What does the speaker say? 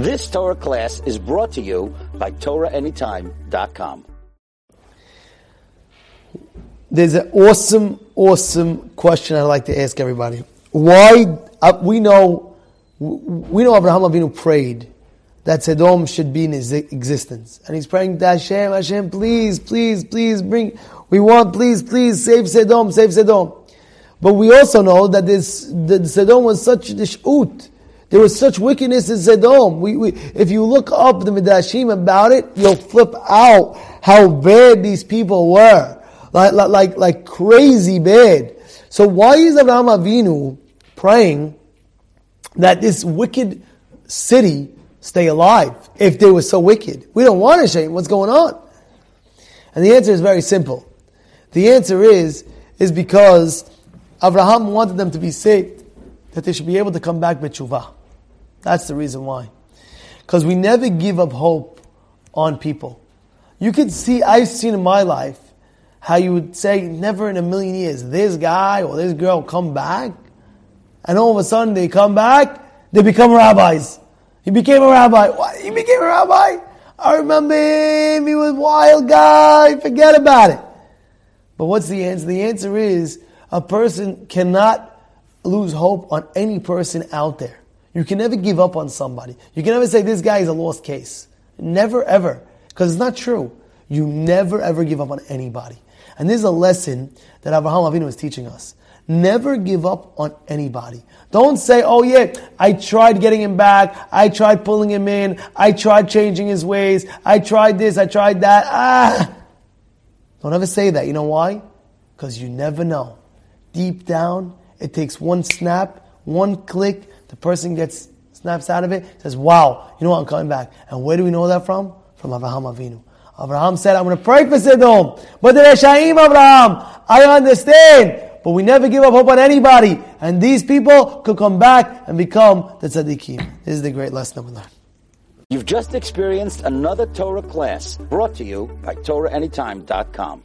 This Torah class is brought to you by TorahAnytime.com. There's an awesome, awesome question I'd like to ask everybody. Why, uh, we know, we know Abraham Avinu prayed that Sodom should be in his existence. And he's praying to Hashem, Hashem, please, please, please bring, we want, please, please, save Sodom, save Sodom. But we also know that this, the Sodom was such a sh'ut. There was such wickedness in Sodom. We, we, if you look up the Midrashim about it, you'll flip out how bad these people were. Like, like, like crazy bad. So why is Abraham Avinu praying that this wicked city stay alive if they were so wicked? We don't want to shame what's going on. And the answer is very simple. The answer is, is because Abraham wanted them to be saved, that they should be able to come back with b'tshuva. That's the reason why. Because we never give up hope on people. You could see, I've seen in my life, how you would say, never in a million years, this guy or this girl come back, and all of a sudden they come back, they become rabbis. He became a rabbi. What? He became a rabbi? I remember him, he was a wild guy, forget about it. But what's the answer? The answer is, a person cannot lose hope on any person out there. You can never give up on somebody. You can never say this guy is a lost case. Never ever. Because it's not true. You never ever give up on anybody. And this is a lesson that Abraham Avinu is teaching us. Never give up on anybody. Don't say, oh yeah, I tried getting him back. I tried pulling him in. I tried changing his ways. I tried this. I tried that. Ah! Don't ever say that. You know why? Because you never know deep down, it takes one snap, one click, the person gets snaps out of it, says, wow, you know what, I'm coming back. And where do we know that from? From Abraham Avinu. Abraham said, I'm going to pray for Sodom. But the Reshaim Abraham, I understand. But we never give up hope on anybody. And these people could come back and become the tzaddikim. This is the great lesson that we learn. You've just experienced another Torah class brought to you by TorahAnytime.com.